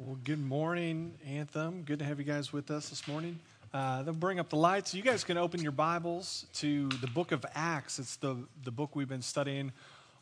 Well, good morning, Anthem. Good to have you guys with us this morning. Uh, they'll bring up the lights. You guys can open your Bibles to the book of Acts. It's the, the book we've been studying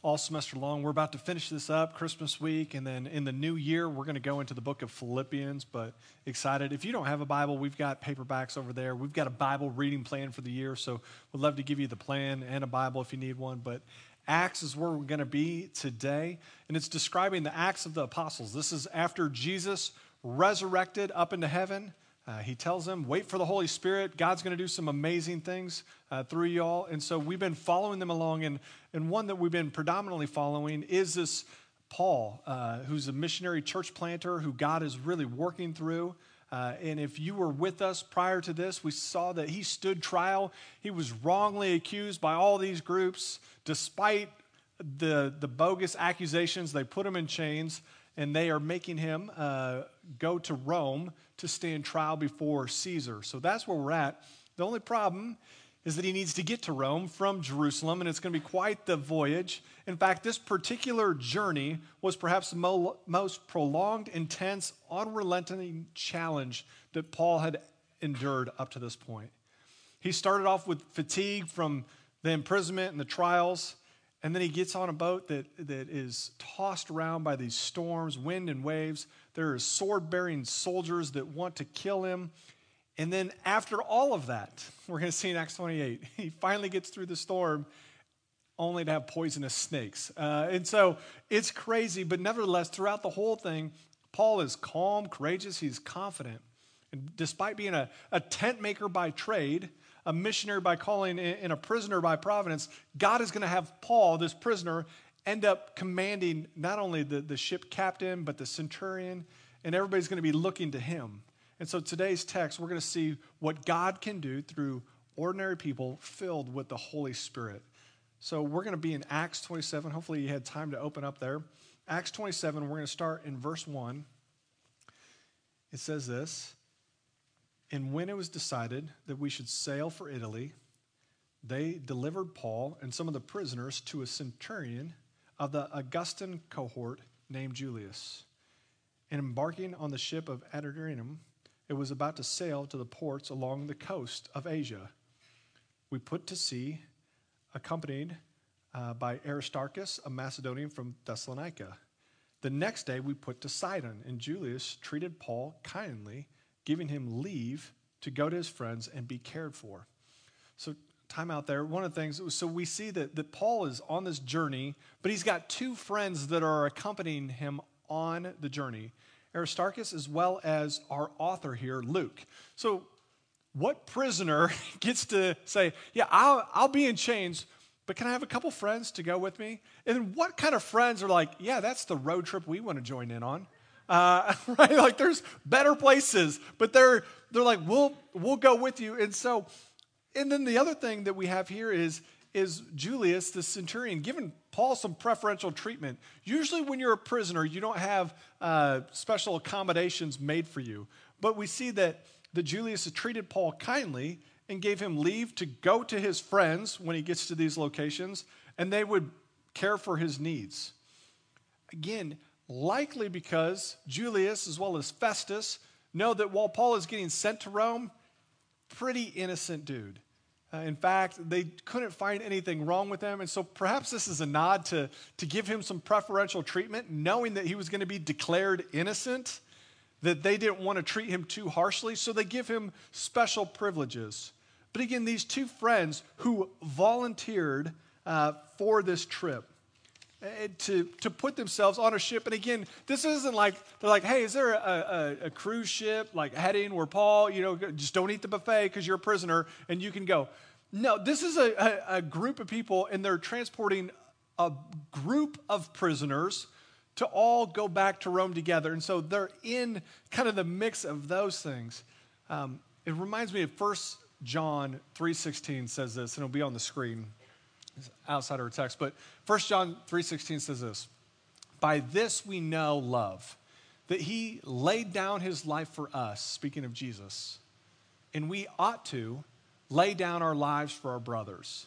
all semester long. We're about to finish this up Christmas week, and then in the new year, we're going to go into the book of Philippians. But excited. If you don't have a Bible, we've got paperbacks over there. We've got a Bible reading plan for the year, so we'd love to give you the plan and a Bible if you need one. But Acts is where we're going to be today, and it's describing the Acts of the Apostles. This is after Jesus resurrected up into heaven. Uh, he tells them, wait for the Holy Spirit. God's going to do some amazing things uh, through y'all. And so we've been following them along. And, and one that we've been predominantly following is this Paul, uh, who's a missionary church planter who God is really working through. Uh, and if you were with us prior to this, we saw that he stood trial. He was wrongly accused by all these groups, despite the, the bogus accusations. They put him in chains, and they are making him uh, go to Rome to stand trial before Caesar. So that's where we're at. The only problem is that he needs to get to Rome from Jerusalem, and it's going to be quite the voyage. In fact, this particular journey was perhaps the mo- most prolonged, intense, unrelenting challenge that Paul had endured up to this point. He started off with fatigue from the imprisonment and the trials, and then he gets on a boat that, that is tossed around by these storms, wind, and waves. There are sword bearing soldiers that want to kill him. And then after all of that, we're going to see in Acts 28, he finally gets through the storm only to have poisonous snakes. Uh, and so it's crazy, but nevertheless, throughout the whole thing, Paul is calm, courageous, he's confident. And despite being a, a tent maker by trade, a missionary by calling, and a prisoner by providence, God is going to have Paul, this prisoner, end up commanding not only the, the ship captain, but the centurion, and everybody's going to be looking to him. And so today's text, we're going to see what God can do through ordinary people filled with the Holy Spirit. So we're going to be in Acts 27. Hopefully, you had time to open up there. Acts 27, we're going to start in verse 1. It says this And when it was decided that we should sail for Italy, they delivered Paul and some of the prisoners to a centurion of the Augustan cohort named Julius. And embarking on the ship of Adramyttium, it was about to sail to the ports along the coast of Asia. We put to sea, accompanied uh, by Aristarchus, a Macedonian from Thessalonica. The next day we put to Sidon, and Julius treated Paul kindly, giving him leave to go to his friends and be cared for. So, time out there. One of the things, so we see that, that Paul is on this journey, but he's got two friends that are accompanying him on the journey. Aristarchus, as well as our author here, Luke. So, what prisoner gets to say, Yeah, I'll, I'll be in chains, but can I have a couple friends to go with me? And what kind of friends are like, Yeah, that's the road trip we want to join in on? Uh, right? Like, there's better places, but they're, they're like, we'll, we'll go with you. And so, and then the other thing that we have here is, is Julius, the centurion, giving Paul some preferential treatment. Usually, when you're a prisoner, you don't have uh, special accommodations made for you. But we see that, that Julius treated Paul kindly and gave him leave to go to his friends when he gets to these locations, and they would care for his needs. Again, likely because Julius, as well as Festus, know that while Paul is getting sent to Rome, pretty innocent dude. Uh, in fact, they couldn't find anything wrong with him. And so perhaps this is a nod to, to give him some preferential treatment, knowing that he was going to be declared innocent, that they didn't want to treat him too harshly. So they give him special privileges. But again, these two friends who volunteered uh, for this trip, to, to put themselves on a ship. And again, this isn't like, they're like, hey, is there a, a, a cruise ship like heading where Paul, you know, just don't eat the buffet because you're a prisoner and you can go. No, this is a, a, a group of people and they're transporting a group of prisoners to all go back to Rome together. And so they're in kind of the mix of those things. Um, it reminds me of 1 John 3.16 says this, and it'll be on the screen outside of our text. But 1 John 3.16 says this, By this we know love, that he laid down his life for us, speaking of Jesus, and we ought to lay down our lives for our brothers.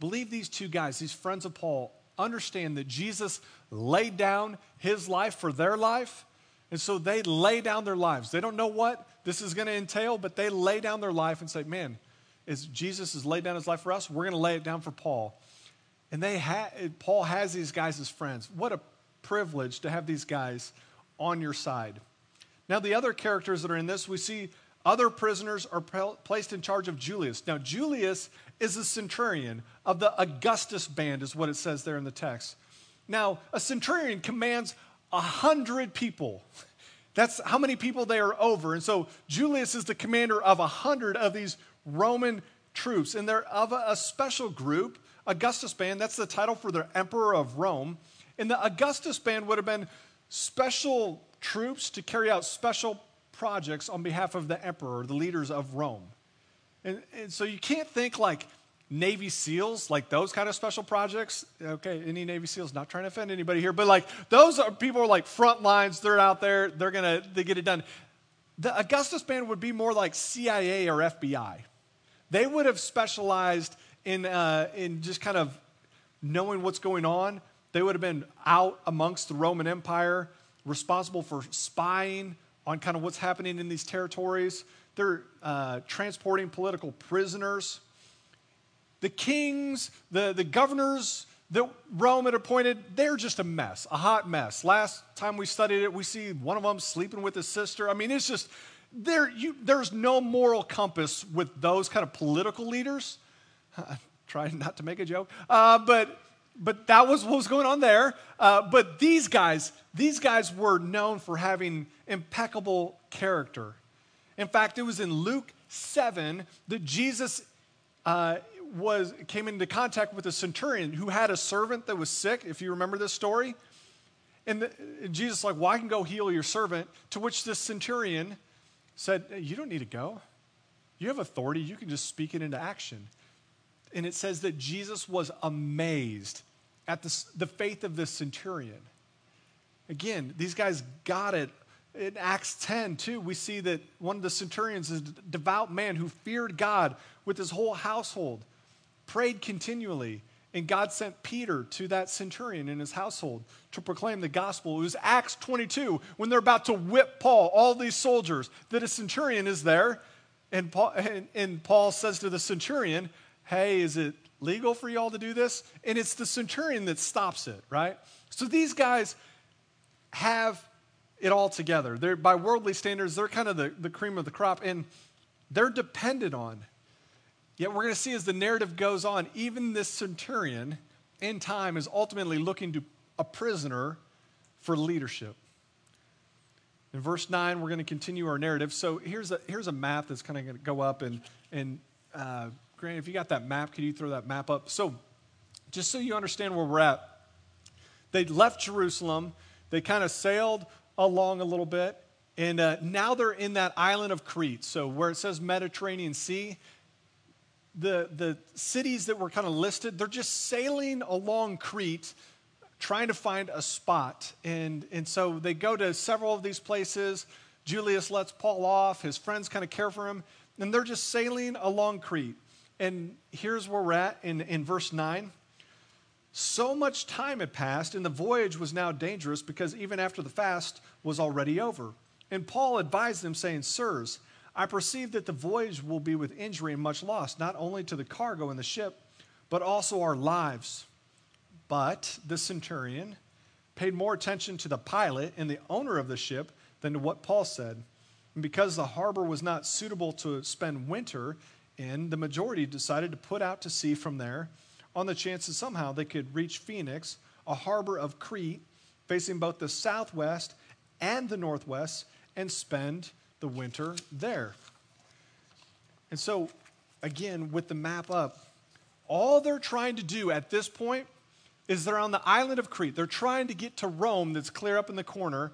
Believe these two guys, these friends of Paul, understand that Jesus laid down his life for their life. And so they lay down their lives. They don't know what this is going to entail, but they lay down their life and say, man, as Jesus has laid down his life for us, we're going to lay it down for Paul. And they ha- Paul has these guys as friends. What a privilege to have these guys on your side. Now, the other characters that are in this, we see other prisoners are placed in charge of Julius. Now, Julius is a centurion of the Augustus band, is what it says there in the text. Now, a centurion commands a hundred people. That's how many people they are over. And so Julius is the commander of a hundred of these Roman troops, and they're of a, special group. Augustus band, that's the title for the emperor of Rome. And the Augustus band would have been special troops to carry out special projects on behalf of the emperor, the leaders of Rome. And, and, so you can't think like Navy SEALs, like those kind of special projects. Okay, any Navy SEALs, not trying to offend anybody here, but like those are people are like front lines, they're out there, they're gonna they get it done. The Augustus band would be more like CIA or FBI. They would have specialized in uh, in just kind of knowing what's going on. They would have been out amongst the Roman Empire, responsible for spying on kind of what's happening in these territories. They're uh, transporting political prisoners. The kings, the, the governors that Rome had appointed, they're just a mess, a hot mess. Last time we studied it, we see one of them sleeping with his sister. I mean, it's just, there, you, there's no moral compass with those kind of political leaders. I'm trying not to make a joke. Uh, but but that was what was going on there. Uh, but these guys, these guys were known for having impeccable character. In fact, it was in Luke 7 that Jesus uh, was, came into contact with a centurion who had a servant that was sick, if you remember this story. And, the, and Jesus like, well, I can go heal your servant. To which this centurion said, you don't need to go. You have authority. You can just speak it into action and it says that Jesus was amazed at the, the faith of the centurion. Again, these guys got it. In Acts 10, too, we see that one of the centurions is a devout man who feared God with his whole household, prayed continually, and God sent Peter to that centurion in his household to proclaim the gospel. It was Acts 22 when they're about to whip Paul, all these soldiers, that a centurion is there. And Paul, and, and Paul says to the centurion, hey, is it legal for y'all to do this? And it's the centurion that stops it, right? So these guys have it all together. They're, by worldly standards, they're kind of the, the cream of the crop, and they're dependent on. Yet we're going to see as the narrative goes on, even this centurion in time is ultimately looking to a prisoner for leadership. In verse 9, we're going to continue our narrative. So here's a, here's a map that's kind of going to go up and, and uh, Grant, if you got that map, can you throw that map up? So, just so you understand where we're at, they left Jerusalem, they kind of sailed along a little bit, and uh, now they're in that island of Crete. So, where it says Mediterranean Sea, the, the cities that were kind of listed, they're just sailing along Crete trying to find a spot. And, and so they go to several of these places. Julius lets Paul off, his friends kind of care for him, and they're just sailing along Crete. And here's where we're at in, in verse 9. So much time had passed, and the voyage was now dangerous because even after the fast was already over. And Paul advised them, saying, Sirs, I perceive that the voyage will be with injury and much loss, not only to the cargo and the ship, but also our lives. But the centurion paid more attention to the pilot and the owner of the ship than to what Paul said. And because the harbor was not suitable to spend winter, in, the majority decided to put out to sea from there on the chance that somehow they could reach Phoenix, a harbor of Crete, facing both the southwest and the northwest, and spend the winter there. And so, again, with the map up, all they're trying to do at this point is they're on the island of Crete. They're trying to get to Rome, that's clear up in the corner,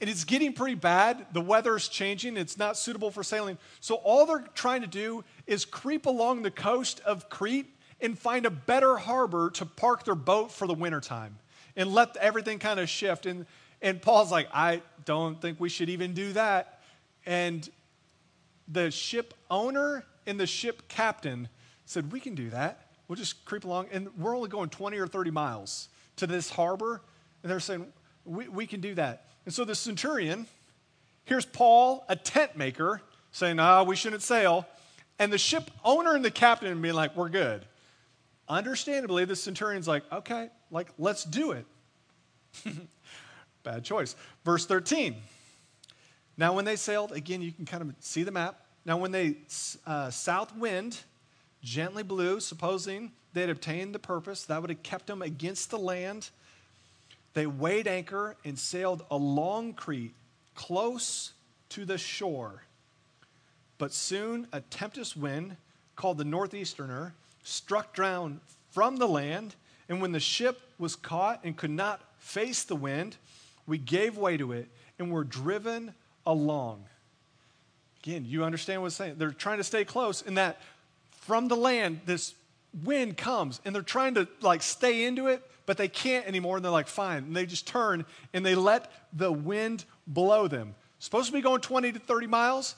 and it's getting pretty bad. The weather's changing, it's not suitable for sailing. So, all they're trying to do is creep along the coast of Crete and find a better harbor to park their boat for the wintertime and let everything kind of shift. And, and Paul's like, I don't think we should even do that. And the ship owner and the ship captain said, We can do that. We'll just creep along. And we're only going 20 or 30 miles to this harbor. And they're saying, We, we can do that. And so the centurion, Here's Paul, a tent maker, saying, ah, we shouldn't sail. And the ship owner and the captain being like, we're good. Understandably, the centurion's like, okay, like, let's do it. Bad choice. Verse 13. Now, when they sailed, again, you can kind of see the map. Now, when they uh, south wind gently blew, supposing they'd obtained the purpose, that would have kept them against the land. They weighed anchor and sailed along Crete, close to the shore. But soon a tempest wind, called the Northeasterner, struck down from the land. And when the ship was caught and could not face the wind, we gave way to it and were driven along. Again, you understand what I'm saying? They're trying to stay close, and that from the land, this wind comes, and they're trying to like stay into it, but they can't anymore. And they're like, fine. And they just turn and they let the wind blow them. Supposed to be going 20 to 30 miles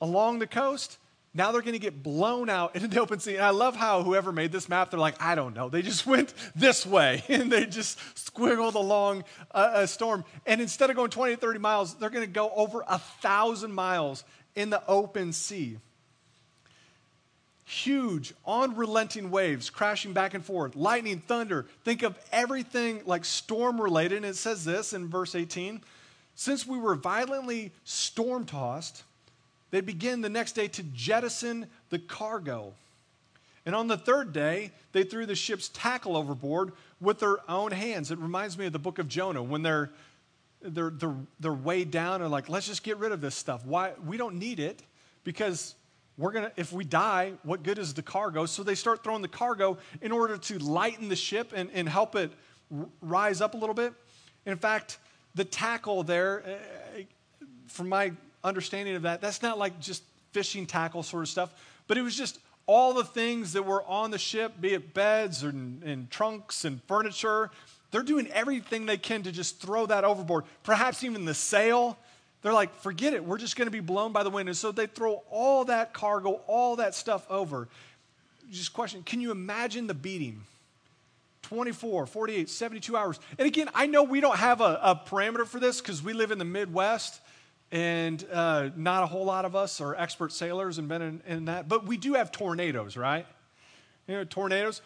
along the coast. Now they're going to get blown out into the open sea. And I love how whoever made this map, they're like, I don't know. They just went this way and they just squiggled along a, a storm. And instead of going 20 to 30 miles, they're going to go over a thousand miles in the open sea. Huge, unrelenting waves crashing back and forth, lightning, thunder. Think of everything like storm related. And it says this in verse 18 Since we were violently storm tossed, they begin the next day to jettison the cargo. And on the third day, they threw the ship's tackle overboard with their own hands. It reminds me of the book of Jonah when they're, they're, they're, they're weighed down and like, let's just get rid of this stuff. Why? We don't need it because we're going to, if we die, what good is the cargo? So they start throwing the cargo in order to lighten the ship and, and help it rise up a little bit. In fact, the tackle there, uh, from my understanding of that. That's not like just fishing tackle sort of stuff, but it was just all the things that were on the ship, be it beds and, and trunks and furniture. They're doing everything they can to just throw that overboard. Perhaps even the sail. They're like, forget it, we're just going to be blown by the wind. And so they throw all that cargo, all that stuff over. Just question can you imagine the beating? 24, 48, 72 hours. And again, I know we don't have a, a parameter for this because we live in the Midwest and uh, not a whole lot of us are expert sailors and been in, in, that, but we do have tornadoes, right? You know, tornadoes.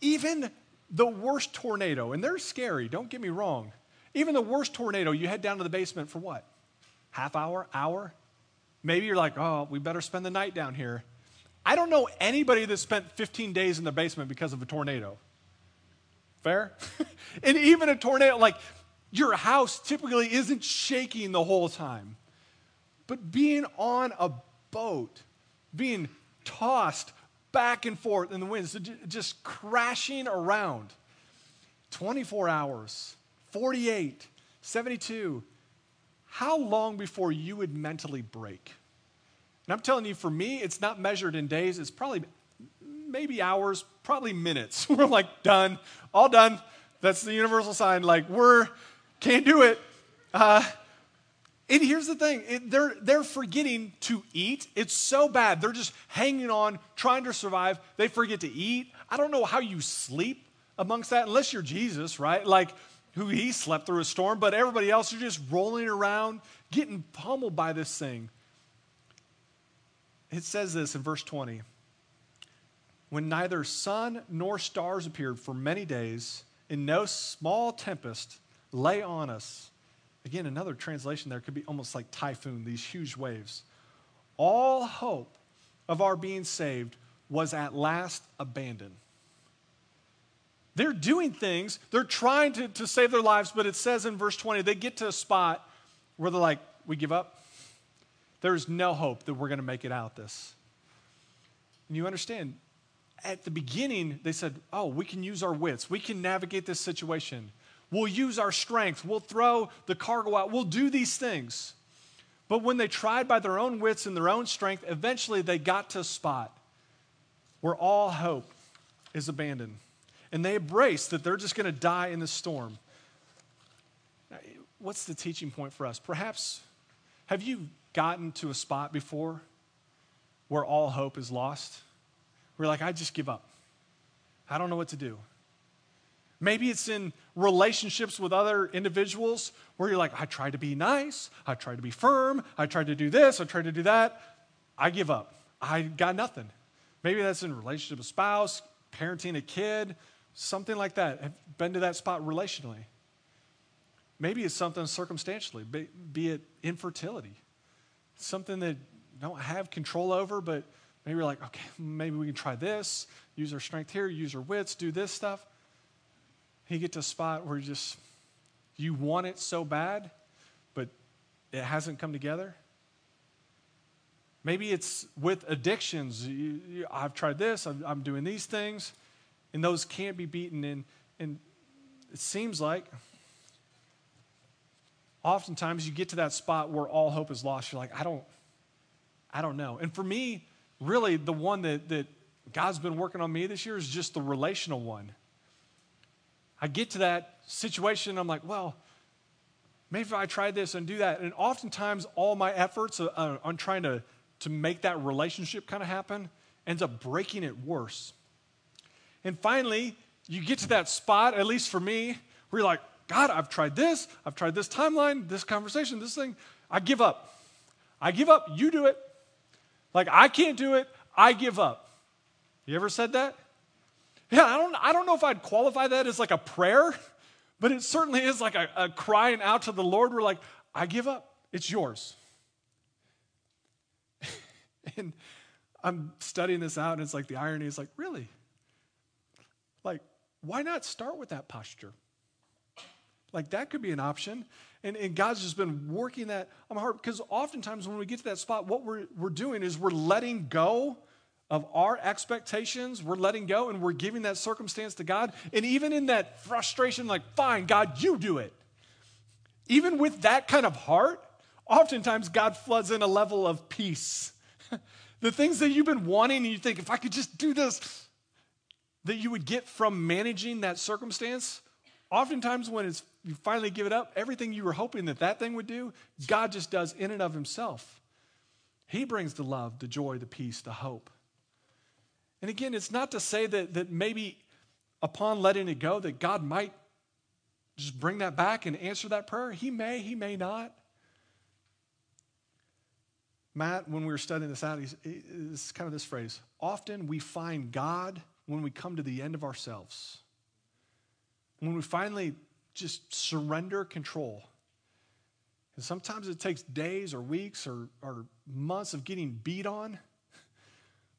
Even the worst tornado, and they're scary, don't get me wrong. Even the worst tornado, you head down to the basement for what? Half hour, hour? Maybe you're like, oh, we better spend the night down here. I don't know anybody that spent 15 days in the basement because of a tornado. Fair? and even a tornado, like your house typically isn't shaking the whole time. But being on a boat, being tossed back and forth in the winds, just crashing around 24 hours, 48, 72. How long before you would mentally break? And I'm telling you, for me, it's not measured in days, it's probably maybe hours, probably minutes. We're like, done, all done. That's the universal sign. Like, we're, can't do it. Uh, and here's the thing it, they're, they're forgetting to eat. It's so bad. They're just hanging on, trying to survive. They forget to eat. I don't know how you sleep amongst that, unless you're Jesus, right? Like, who he slept through a storm, but everybody else are just rolling around, getting pummeled by this thing. It says this in verse 20 When neither sun nor stars appeared for many days, and no small tempest lay on us Again, another translation there could be almost like typhoon, these huge waves. All hope of our being saved was at last abandoned. They're doing things, they're trying to, to save their lives, but it says in verse 20, they get to a spot where they're like, we give up. There's no hope that we're going to make it out this. And you understand, at the beginning, they said, oh, we can use our wits, we can navigate this situation. We'll use our strength. We'll throw the cargo out. We'll do these things. But when they tried by their own wits and their own strength, eventually they got to a spot where all hope is abandoned. And they embrace that they're just going to die in the storm. What's the teaching point for us? Perhaps, have you gotten to a spot before where all hope is lost? We're like, I just give up. I don't know what to do. Maybe it's in relationships with other individuals where you're like, I try to be nice, I try to be firm, I try to do this, I try to do that. I give up. I got nothing. Maybe that's in relationship with spouse, parenting a kid, something like that. Have been to that spot relationally. Maybe it's something circumstantially, be it infertility, something that you don't have control over, but maybe you're like, okay, maybe we can try this, use our strength here, use our wits, do this stuff. You get to a spot where you just, you want it so bad, but it hasn't come together. Maybe it's with addictions. You, you, I've tried this, I'm, I'm, doing these things, and those can't be beaten. And, and it seems like oftentimes you get to that spot where all hope is lost. You're like, I don't, I don't know. And for me, really, the one that, that God's been working on me this year is just the relational one. I get to that situation, I'm like, well, maybe I try this and do that. And oftentimes, all my efforts uh, on trying to, to make that relationship kind of happen ends up breaking it worse. And finally, you get to that spot, at least for me, where you're like, God, I've tried this, I've tried this timeline, this conversation, this thing. I give up. I give up. You do it. Like, I can't do it. I give up. You ever said that? Yeah, I don't, I don't know if I'd qualify that as like a prayer, but it certainly is like a, a crying out to the Lord. We're like, I give up. It's yours. and I'm studying this out, and it's like the irony is like, really? Like, why not start with that posture? Like that could be an option. And, and God's just been working that on my heart because oftentimes when we get to that spot, what we're, we're doing is we're letting go of our expectations. We're letting go and we're giving that circumstance to God. And even in that frustration, like, fine, God, you do it. Even with that kind of heart, oftentimes God floods in a level of peace. the things that you've been wanting, and you think, if I could just do this, that you would get from managing that circumstance Oftentimes, when it's, you finally give it up, everything you were hoping that that thing would do, God just does in and of Himself. He brings the love, the joy, the peace, the hope. And again, it's not to say that, that maybe upon letting it go, that God might just bring that back and answer that prayer. He may, he may not. Matt, when we were studying this out, it's kind of this phrase often we find God when we come to the end of ourselves. When we finally just surrender control. And sometimes it takes days or weeks or, or months of getting beat on.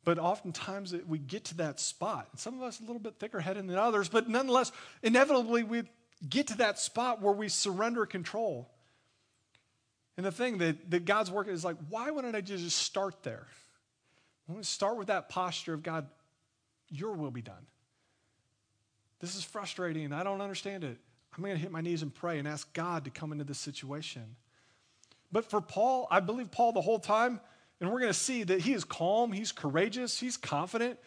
But oftentimes it, we get to that spot. And some of us a little bit thicker headed than others, but nonetheless, inevitably we get to that spot where we surrender control. And the thing that, that God's working is like, why wouldn't I just start there? I want to start with that posture of God, your will be done. This is frustrating. I don't understand it. I'm going to hit my knees and pray and ask God to come into this situation. But for Paul, I believe Paul the whole time, and we're going to see that he is calm, he's courageous, he's confident.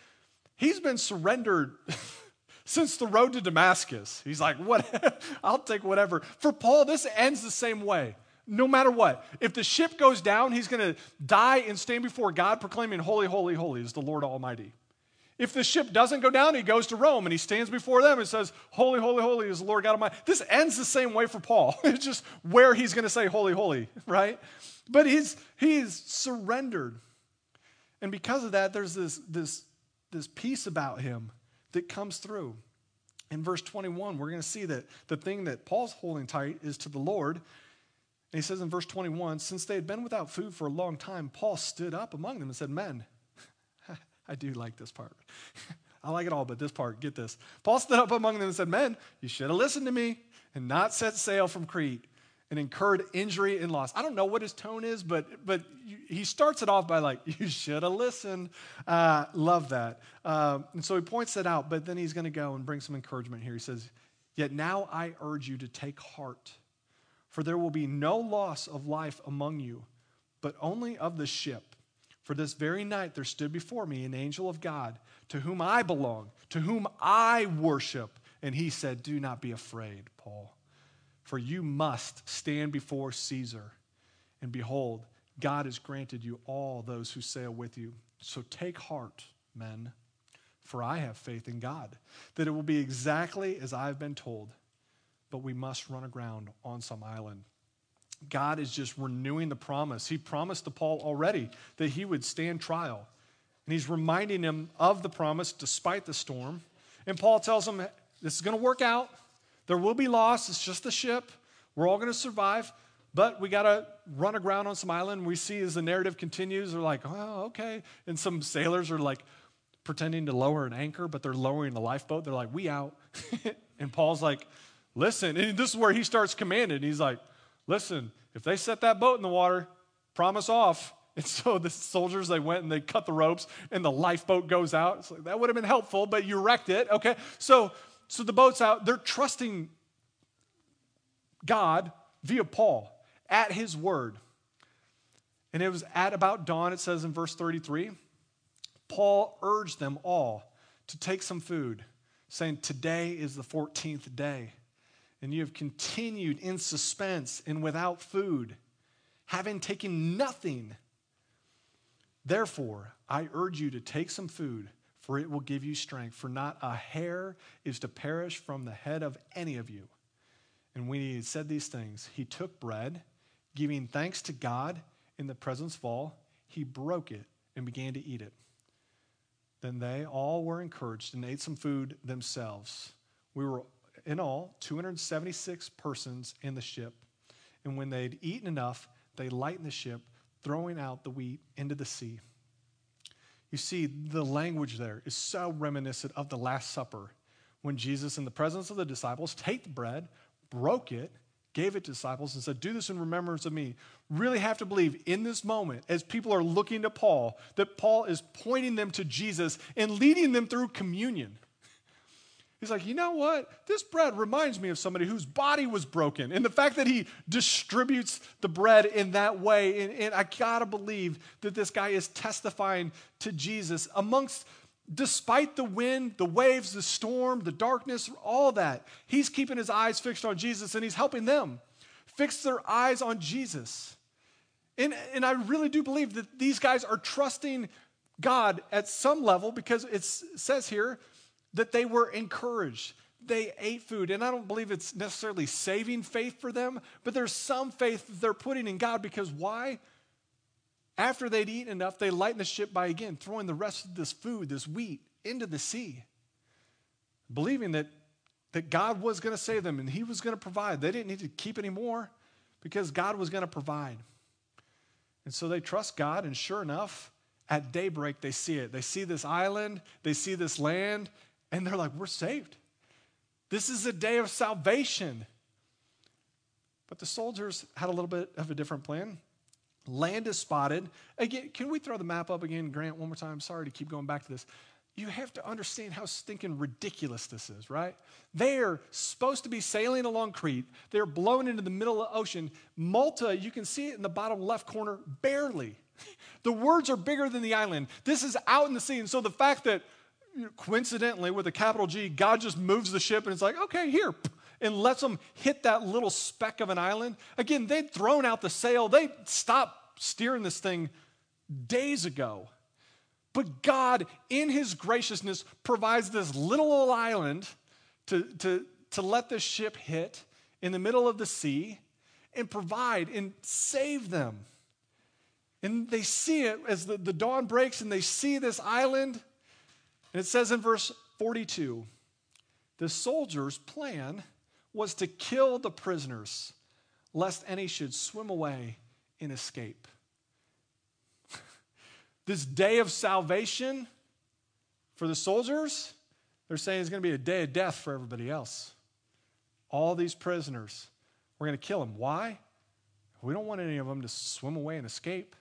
He's been surrendered since the road to Damascus. He's like, what? I'll take whatever. For Paul, this ends the same way. No matter what. If the ship goes down, he's going to die and stand before God proclaiming, Holy, holy, holy is the Lord Almighty. If the ship doesn't go down, he goes to Rome and he stands before them and says, Holy, holy, holy is the Lord God Almighty. This ends the same way for Paul. it's just where he's going to say, Holy, holy, right? But he's, he's surrendered. And because of that, there's this, this, this peace about him that comes through. In verse 21, we're going to see that the thing that Paul's holding tight is to the Lord. And he says in verse 21 Since they had been without food for a long time, Paul stood up among them and said, Men, I do like this part. I like it all, but this part, get this. Paul stood up among them and said, Men, you should have listened to me and not set sail from Crete and incurred injury and loss. I don't know what his tone is, but, but he starts it off by like, You should have listened. Uh, love that. Um, and so he points that out, but then he's going to go and bring some encouragement here. He says, Yet now I urge you to take heart, for there will be no loss of life among you, but only of the ship. For this very night there stood before me an angel of God, to whom I belong, to whom I worship. And he said, Do not be afraid, Paul, for you must stand before Caesar. And behold, God has granted you all those who sail with you. So take heart, men, for I have faith in God, that it will be exactly as I've been told, but we must run aground on some island. God is just renewing the promise. He promised to Paul already that he would stand trial. And he's reminding him of the promise despite the storm. And Paul tells him, This is going to work out. There will be loss. It's just a ship. We're all going to survive. But we got to run aground on some island. We see as the narrative continues, they're like, Oh, okay. And some sailors are like pretending to lower an anchor, but they're lowering the lifeboat. They're like, We out. and Paul's like, Listen. And this is where he starts commanding. He's like, Listen, if they set that boat in the water, promise off. And so the soldiers, they went and they cut the ropes and the lifeboat goes out. It's like, that would have been helpful, but you wrecked it. Okay. So, so the boat's out. They're trusting God via Paul at his word. And it was at about dawn, it says in verse 33, Paul urged them all to take some food, saying, Today is the 14th day and you have continued in suspense and without food, having taken nothing. Therefore, I urge you to take some food, for it will give you strength. For not a hair is to perish from the head of any of you. And when he had said these things, he took bread, giving thanks to God in the presence of all, he broke it and began to eat it. Then they all were encouraged and ate some food themselves. We were in all 276 persons in the ship. And when they'd eaten enough, they lightened the ship, throwing out the wheat into the sea. You see, the language there is so reminiscent of the Last Supper when Jesus, in the presence of the disciples, take the bread, broke it, gave it to disciples, and said, Do this in remembrance of me. Really have to believe in this moment, as people are looking to Paul, that Paul is pointing them to Jesus and leading them through communion. He's like, you know what? This bread reminds me of somebody whose body was broken. And the fact that he distributes the bread in that way, and, and I gotta believe that this guy is testifying to Jesus amongst, despite the wind, the waves, the storm, the darkness, all that. He's keeping his eyes fixed on Jesus and he's helping them fix their eyes on Jesus. And, and I really do believe that these guys are trusting God at some level because it says here that they were encouraged. They ate food. And I don't believe it's necessarily saving faith for them, but there's some faith that they're putting in God because why? After they'd eaten enough, they lightened the ship by again throwing the rest of this food, this wheat, into the sea, believing that, that God was going to save them and He was going to provide. They didn't need to keep any more because God was going to provide. And so they trust God, and sure enough, at daybreak, they see it. They see this island, they see this land, and they're like, we're saved. This is a day of salvation. But the soldiers had a little bit of a different plan. Land is spotted. Again, can we throw the map up again, Grant, one more time? Sorry to keep going back to this. You have to understand how stinking ridiculous this is, right? They're supposed to be sailing along Crete. They're blown into the middle of the ocean. Malta, you can see it in the bottom left corner, barely. The words are bigger than the island. This is out in the sea. And so the fact that coincidentally, with a capital G, God just moves the ship and it's like, okay, here, and lets them hit that little speck of an island. Again, they'd thrown out the sail, they stopped steering this thing days ago. But God, in His graciousness, provides this little old island to, to, to let the ship hit in the middle of the sea and provide and save them. And they see it as the, the dawn breaks and they see this island and it says in verse 42 the soldiers' plan was to kill the prisoners, lest any should swim away and escape. this day of salvation for the soldiers, they're saying it's going to be a day of death for everybody else. All these prisoners, we're going to kill them. Why? We don't want any of them to swim away and escape.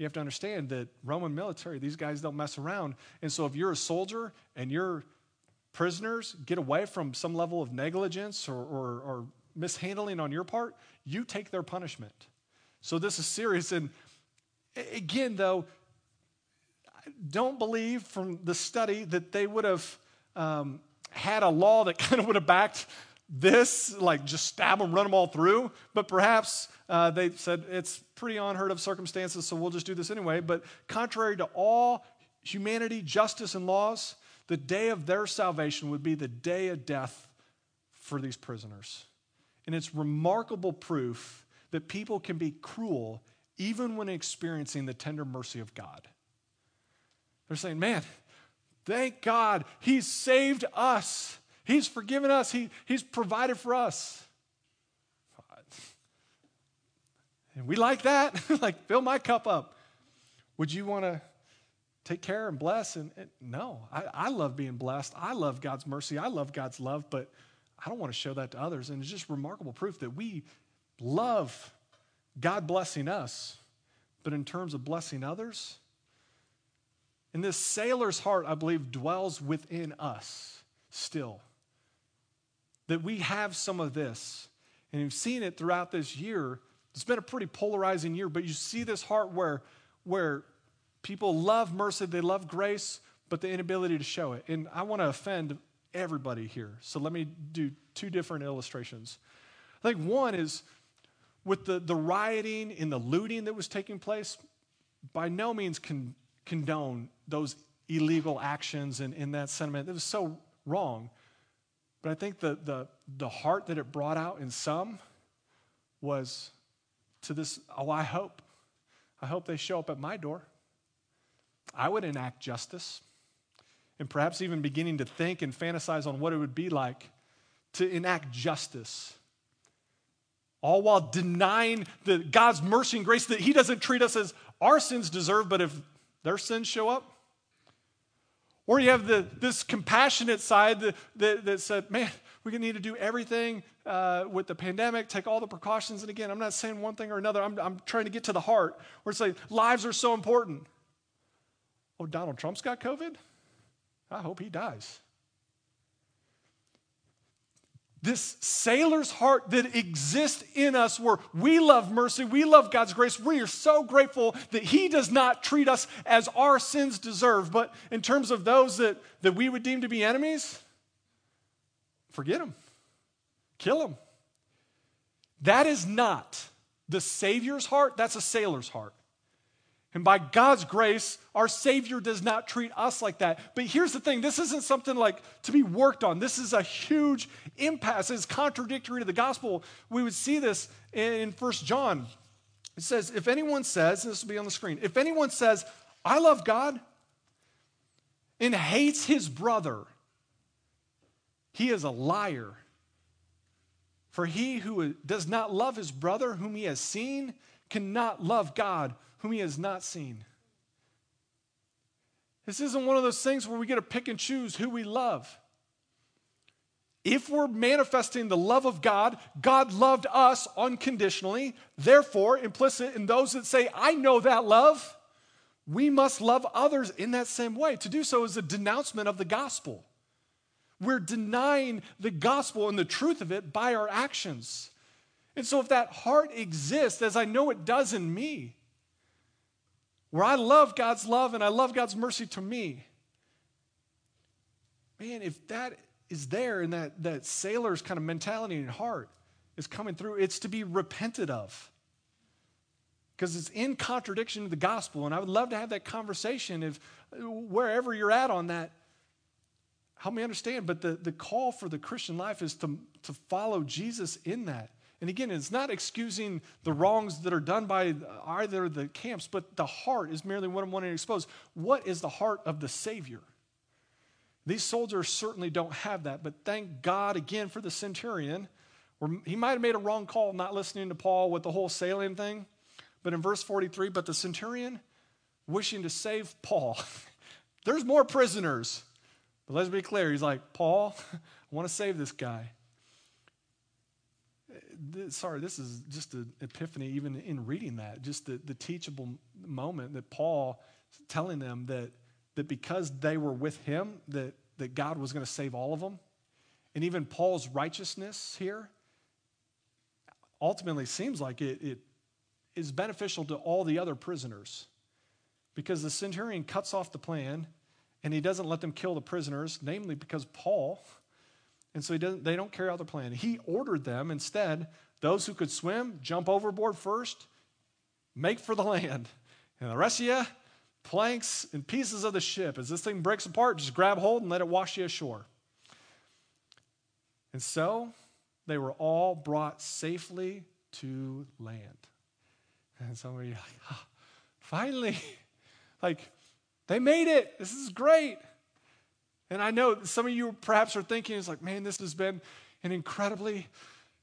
You have to understand that Roman military, these guys don't mess around. And so if you're a soldier and your prisoners get away from some level of negligence or, or, or mishandling on your part, you take their punishment. So this is serious. And again, though, I don't believe from the study that they would have um, had a law that kind of would have backed this, like just stab them, run them all through. But perhaps uh, they said it's pretty unheard of circumstances, so we'll just do this anyway. But contrary to all humanity, justice, and laws, the day of their salvation would be the day of death for these prisoners. And it's remarkable proof that people can be cruel even when experiencing the tender mercy of God. They're saying, man, thank God, He's saved us. He's forgiven us. He, he's provided for us. And we like that. like, fill my cup up. Would you want to take care and bless? And, and no, I, I love being blessed. I love God's mercy. I love God's love, but I don't want to show that to others. And it's just remarkable proof that we love God blessing us, but in terms of blessing others, and this sailor's heart, I believe, dwells within us still. That we have some of this. And you've seen it throughout this year. It's been a pretty polarizing year, but you see this heart where, where people love mercy, they love grace, but the inability to show it. And I want to offend everybody here. So let me do two different illustrations. I think one is with the, the rioting and the looting that was taking place, by no means con, condone those illegal actions and in that sentiment. It was so wrong. But I think the, the, the heart that it brought out in some was to this oh, I hope. I hope they show up at my door. I would enact justice and perhaps even beginning to think and fantasize on what it would be like to enact justice. All while denying the God's mercy and grace that He doesn't treat us as our sins deserve, but if their sins show up. Or you have the, this compassionate side that, that, that said, man, we need to do everything uh, with the pandemic, take all the precautions. And again, I'm not saying one thing or another. I'm, I'm trying to get to the heart where it's like lives are so important. Oh, Donald Trump's got COVID? I hope he dies. This sailor's heart that exists in us, where we love mercy, we love God's grace, we are so grateful that He does not treat us as our sins deserve. But in terms of those that, that we would deem to be enemies, forget them, kill them. That is not the Savior's heart, that's a sailor's heart. And by God's grace, our Savior does not treat us like that. But here's the thing this isn't something like to be worked on. This is a huge impasse. It's contradictory to the gospel. We would see this in First John. It says, If anyone says, this will be on the screen, if anyone says, I love God and hates his brother, he is a liar. For he who does not love his brother whom he has seen cannot love God whom he has not seen. This isn't one of those things where we get to pick and choose who we love. If we're manifesting the love of God, God loved us unconditionally. Therefore, implicit in those that say, I know that love, we must love others in that same way. To do so is a denouncement of the gospel. We're denying the gospel and the truth of it by our actions. And so, if that heart exists, as I know it does in me, where I love God's love and I love God's mercy to me. Man, if that is there and that, that sailor's kind of mentality and heart is coming through, it's to be repented of. Because it's in contradiction to the gospel. And I would love to have that conversation if wherever you're at on that, help me understand. But the, the call for the Christian life is to, to follow Jesus in that. And again, it's not excusing the wrongs that are done by either the camps, but the heart is merely what I'm wanting to expose. What is the heart of the Savior? These soldiers certainly don't have that, but thank God again for the centurion. He might have made a wrong call not listening to Paul with the whole sailing thing. But in verse 43, but the centurion, wishing to save Paul, there's more prisoners. But let's be clear, he's like, Paul, I want to save this guy this, sorry, this is just an epiphany, even in reading that, just the, the teachable moment that Paul telling them that, that because they were with him, that, that God was going to save all of them. And even Paul's righteousness here ultimately seems like it, it is beneficial to all the other prisoners because the centurion cuts off the plan and he doesn't let them kill the prisoners, namely because Paul and so they don't carry out the plan. He ordered them instead, those who could swim, jump overboard first, make for the land. And the rest of you, planks and pieces of the ship. As this thing breaks apart, just grab hold and let it wash you ashore. And so they were all brought safely to land. And some of you are like, oh, finally, like they made it. This is great. And I know some of you perhaps are thinking, it's like, man, this has been an incredibly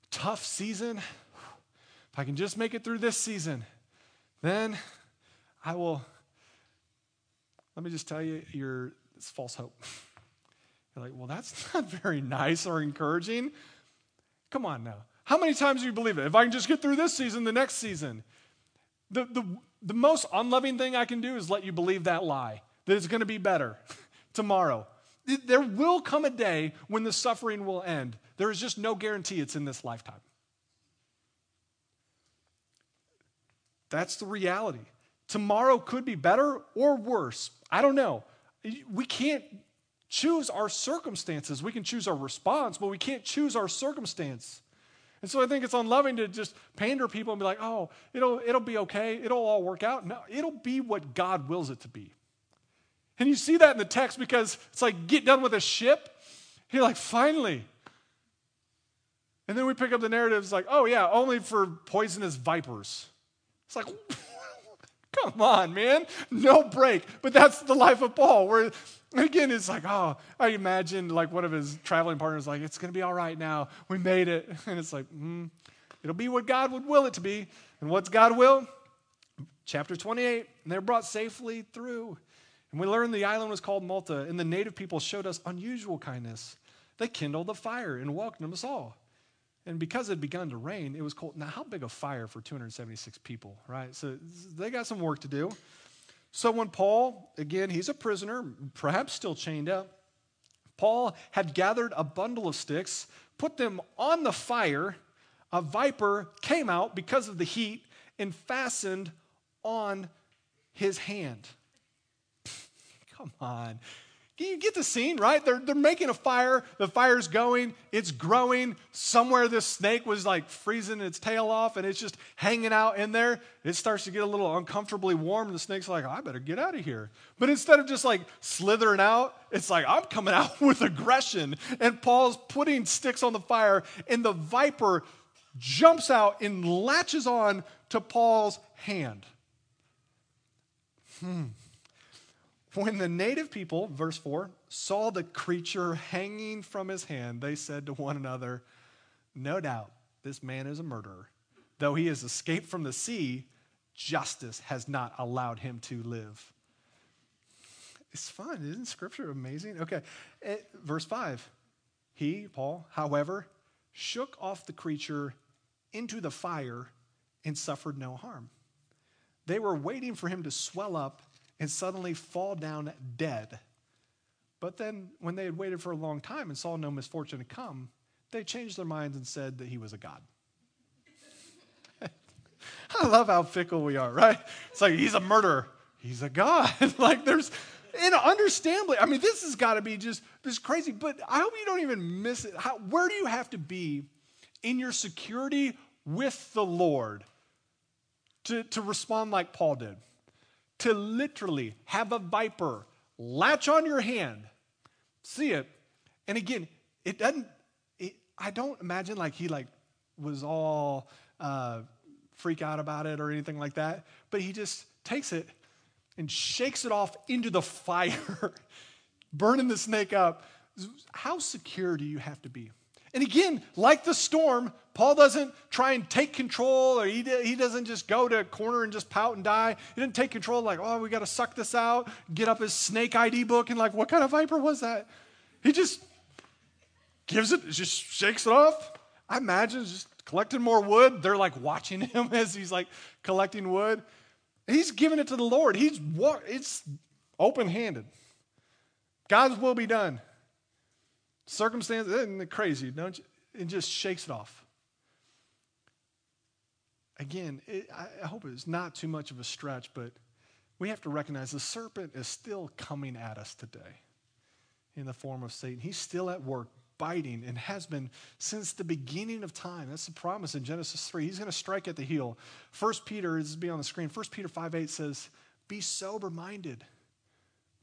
tough season. If I can just make it through this season, then I will. Let me just tell you, you're, it's false hope. You're like, well, that's not very nice or encouraging. Come on now. How many times do you believe it? If I can just get through this season, the next season. The, the, the most unloving thing I can do is let you believe that lie, that it's going to be better tomorrow. There will come a day when the suffering will end. There is just no guarantee it's in this lifetime. That's the reality. Tomorrow could be better or worse. I don't know. We can't choose our circumstances. We can choose our response, but we can't choose our circumstance. And so I think it's unloving to just pander people and be like, oh, it'll, it'll be okay. It'll all work out. No, it'll be what God wills it to be. And you see that in the text because it's like, get done with a ship. You're like, finally. And then we pick up the narrative. It's like, oh, yeah, only for poisonous vipers. It's like, come on, man. No break. But that's the life of Paul, where again, it's like, oh, I imagine like one of his traveling partners, like, it's going to be all right now. We made it. And it's like, mm, it'll be what God would will it to be. And what's God will? Chapter 28, and they're brought safely through. And we learned the island was called Malta, and the native people showed us unusual kindness. They kindled a fire and welcomed us all. And because it had begun to rain, it was cold. Now, how big a fire for 276 people, right? So they got some work to do. So when Paul, again, he's a prisoner, perhaps still chained up, Paul had gathered a bundle of sticks, put them on the fire. A viper came out because of the heat and fastened on his hand. Come on. Can you get the scene, right? They're, they're making a fire. The fire's going. It's growing. Somewhere this snake was like freezing its tail off and it's just hanging out in there. It starts to get a little uncomfortably warm. The snake's like, I better get out of here. But instead of just like slithering out, it's like, I'm coming out with aggression. And Paul's putting sticks on the fire and the viper jumps out and latches on to Paul's hand. Hmm. When the native people, verse 4, saw the creature hanging from his hand, they said to one another, No doubt this man is a murderer. Though he has escaped from the sea, justice has not allowed him to live. It's fun. Isn't scripture amazing? Okay. It, eh, verse 5 He, Paul, however, shook off the creature into the fire and suffered no harm. They were waiting for him to swell up and suddenly fall down dead. But then, when they had waited for a long time and saw no misfortune to come, they changed their minds and said that he was a god. I love how fickle we are, right? It's like he's a murderer, he's a god. like there's, and understandably, I mean, this has got to be just this crazy. But I hope you don't even miss it. How, where do you have to be in your security with the Lord to, to respond like Paul did? To literally have a viper latch on your hand, see it, and again, it doesn't. It, I don't imagine like he like was all uh, freak out about it or anything like that, but he just takes it and shakes it off into the fire, burning the snake up. How secure do you have to be? And again, like the storm, Paul doesn't try and take control, or he, he doesn't just go to a corner and just pout and die. He didn't take control, like, oh, we got to suck this out, get up his snake ID book, and like, what kind of viper was that? He just gives it, just shakes it off. I imagine just collecting more wood. They're like watching him as he's like collecting wood. He's giving it to the Lord. He's it's open handed. God's will be done. Circumstances, isn't it crazy? Don't you? It just shakes it off. Again, it, I hope it's not too much of a stretch, but we have to recognize the serpent is still coming at us today in the form of Satan. He's still at work, biting, and has been since the beginning of time. That's the promise in Genesis 3. He's going to strike at the heel. First Peter, this is be on the screen. First Peter 5 8 says, be sober minded,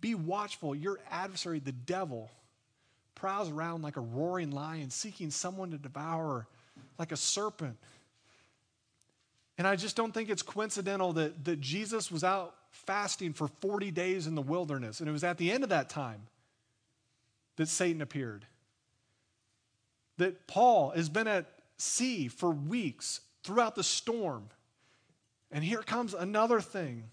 be watchful. Your adversary, the devil, prowls around like a roaring lion, seeking someone to devour like a serpent. And I just don't think it's coincidental that, that Jesus was out fasting for 40 days in the wilderness. And it was at the end of that time that Satan appeared. That Paul has been at sea for weeks throughout the storm. And here comes another thing.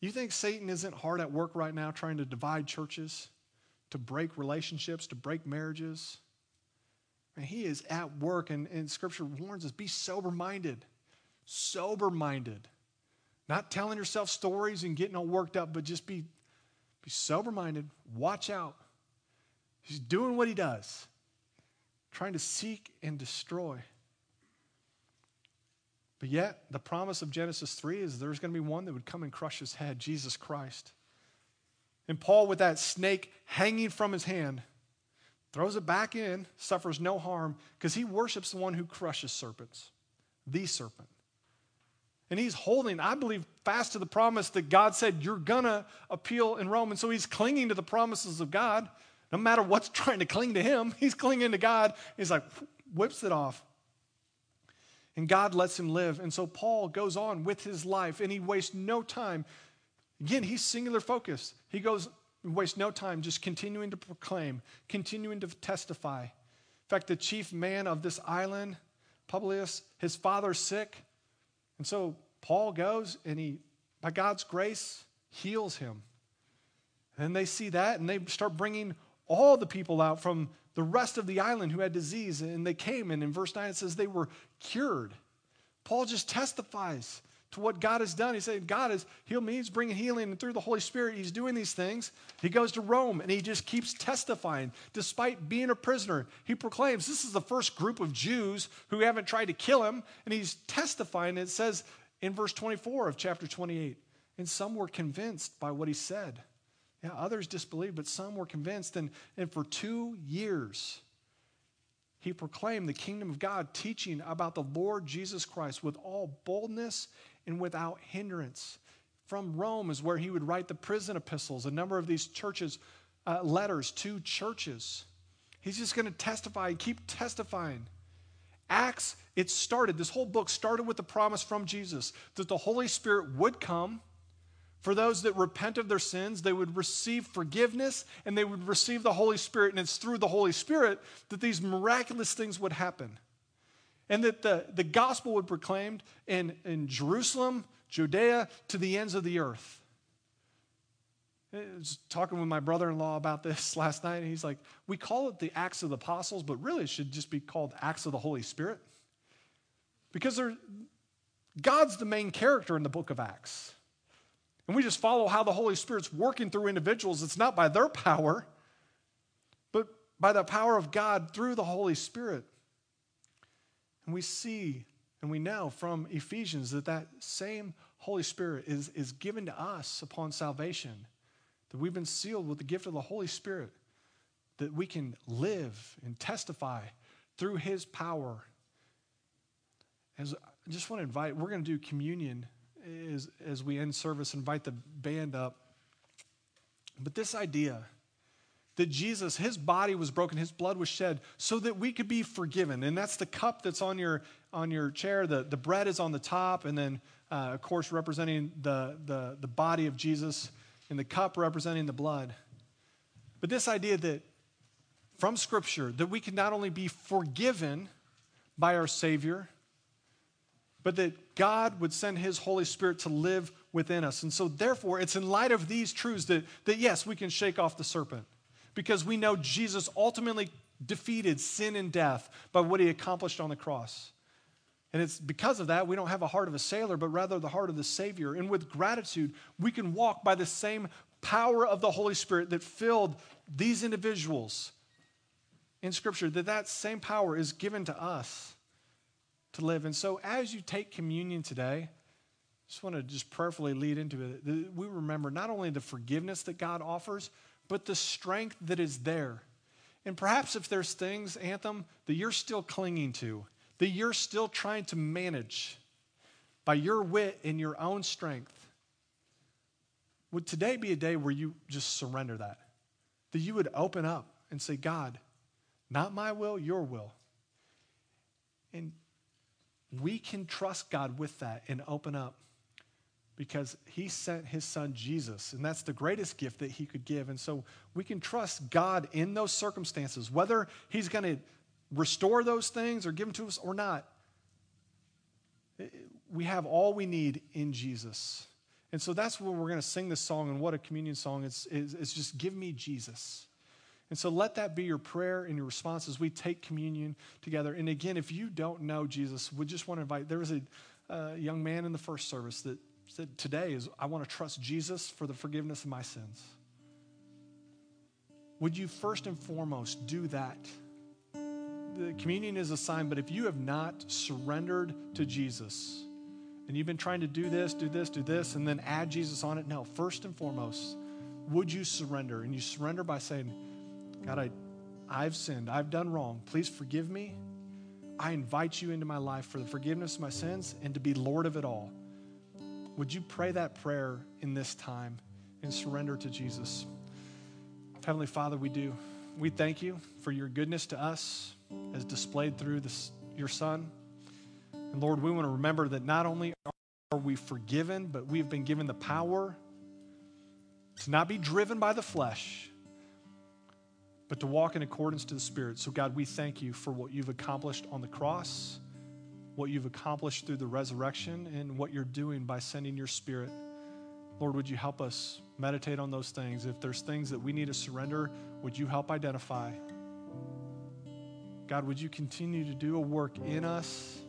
You think Satan isn't hard at work right now trying to divide churches, to break relationships, to break marriages? And he is at work, and, and Scripture warns us be sober minded. Sober minded. Not telling yourself stories and getting all worked up, but just be, be sober minded. Watch out. He's doing what he does, trying to seek and destroy. But yet, the promise of Genesis 3 is there's going to be one that would come and crush his head Jesus Christ. And Paul, with that snake hanging from his hand, throws it back in, suffers no harm, because he worships the one who crushes serpents, the serpent. And he's holding, I believe, fast to the promise that God said, You're going to appeal in Rome. And so he's clinging to the promises of God. No matter what's trying to cling to him, he's clinging to God. He's like, whips it off. And God lets him live. And so Paul goes on with his life and he wastes no time. Again, he's singular focused. He goes waste no time just continuing to proclaim, continuing to testify. In fact, the chief man of this island, Publius, his father's sick. And so Paul goes and he, by God's grace, heals him. And they see that and they start bringing all the people out from the rest of the island who had disease. And they came, and in verse 9 it says they were cured. Paul just testifies to what God has done. He said, God has healed me. He's bringing healing. And through the Holy Spirit, he's doing these things. He goes to Rome and he just keeps testifying. Despite being a prisoner, he proclaims this is the first group of Jews who haven't tried to kill him. And he's testifying. It says in verse 24 of chapter 28 and some were convinced by what he said. Yeah, others disbelieved, but some were convinced. And, and for two years, he proclaimed the kingdom of God, teaching about the Lord Jesus Christ with all boldness and without hindrance. From Rome is where he would write the prison epistles, a number of these churches, uh, letters to churches. He's just going to testify keep testifying. Acts, it started, this whole book started with the promise from Jesus that the Holy Spirit would come. For those that repent of their sins, they would receive forgiveness and they would receive the Holy Spirit. And it's through the Holy Spirit that these miraculous things would happen and that the, the gospel would be proclaimed in, in Jerusalem, Judea, to the ends of the earth. I was talking with my brother in law about this last night, and he's like, We call it the Acts of the Apostles, but really it should just be called Acts of the Holy Spirit. Because God's the main character in the book of Acts. And we just follow how the Holy Spirit's working through individuals. It's not by their power, but by the power of God through the Holy Spirit. And we see and we know from Ephesians that that same Holy Spirit is, is given to us upon salvation, that we've been sealed with the gift of the Holy Spirit, that we can live and testify through His power. As I just want to invite, we're going to do communion as, as we end service, invite the band up. But this idea that Jesus, his body was broken, his blood was shed so that we could be forgiven. And that's the cup that's on your, on your chair. The, the bread is on the top, and then, uh, of course, representing the, the, the body of Jesus, and the cup representing the blood. But this idea that from Scripture, that we can not only be forgiven by our Savior, but that God would send His Holy Spirit to live within us. And so, therefore, it's in light of these truths that, that yes, we can shake off the serpent because we know Jesus ultimately defeated sin and death by what he accomplished on the cross. And it's because of that we don't have a heart of a sailor, but rather the heart of the Savior. And with gratitude, we can walk by the same power of the Holy Spirit that filled these individuals in Scripture, that that same power is given to us to live. And so as you take communion today, I just want to just prayerfully lead into it. We remember not only the forgiveness that God offers, but the strength that is there. And perhaps if there's things, Anthem, that you're still clinging to, that you're still trying to manage by your wit and your own strength, would today be a day where you just surrender that? That you would open up and say, God, not my will, your will. And we can trust God with that and open up because he sent his son Jesus, and that's the greatest gift that he could give. And so we can trust God in those circumstances, whether he's going to restore those things or give them to us or not. We have all we need in Jesus. And so that's when we're going to sing this song, and what a communion song. It's, it's, it's just give me Jesus. And so let that be your prayer and your response as we take communion together. And again, if you don't know Jesus, we just want to invite, there was a uh, young man in the first service that said, Today is I want to trust Jesus for the forgiveness of my sins. Would you first and foremost do that? The communion is a sign, but if you have not surrendered to Jesus and you've been trying to do this, do this, do this, and then add Jesus on it, no, first and foremost, would you surrender? And you surrender by saying, God, I, I've sinned. I've done wrong. Please forgive me. I invite you into my life for the forgiveness of my sins and to be Lord of it all. Would you pray that prayer in this time and surrender to Jesus? Heavenly Father, we do. We thank you for your goodness to us as displayed through this, your Son. And Lord, we want to remember that not only are we forgiven, but we've been given the power to not be driven by the flesh but to walk in accordance to the Spirit. So, God, we thank you for what you've accomplished on the cross, what you've accomplished through the resurrection, and what you're doing by sending your Spirit. Lord, would you help us meditate on those things? If there's things that we need to surrender, would you help identify? God, would you continue to do a work in us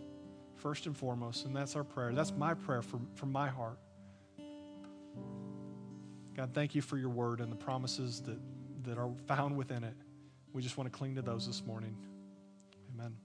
first and foremost? And that's our prayer. That's my prayer from, from my heart. God, thank you for your word and the promises that that are found within it. We just want to cling to those this morning. Amen.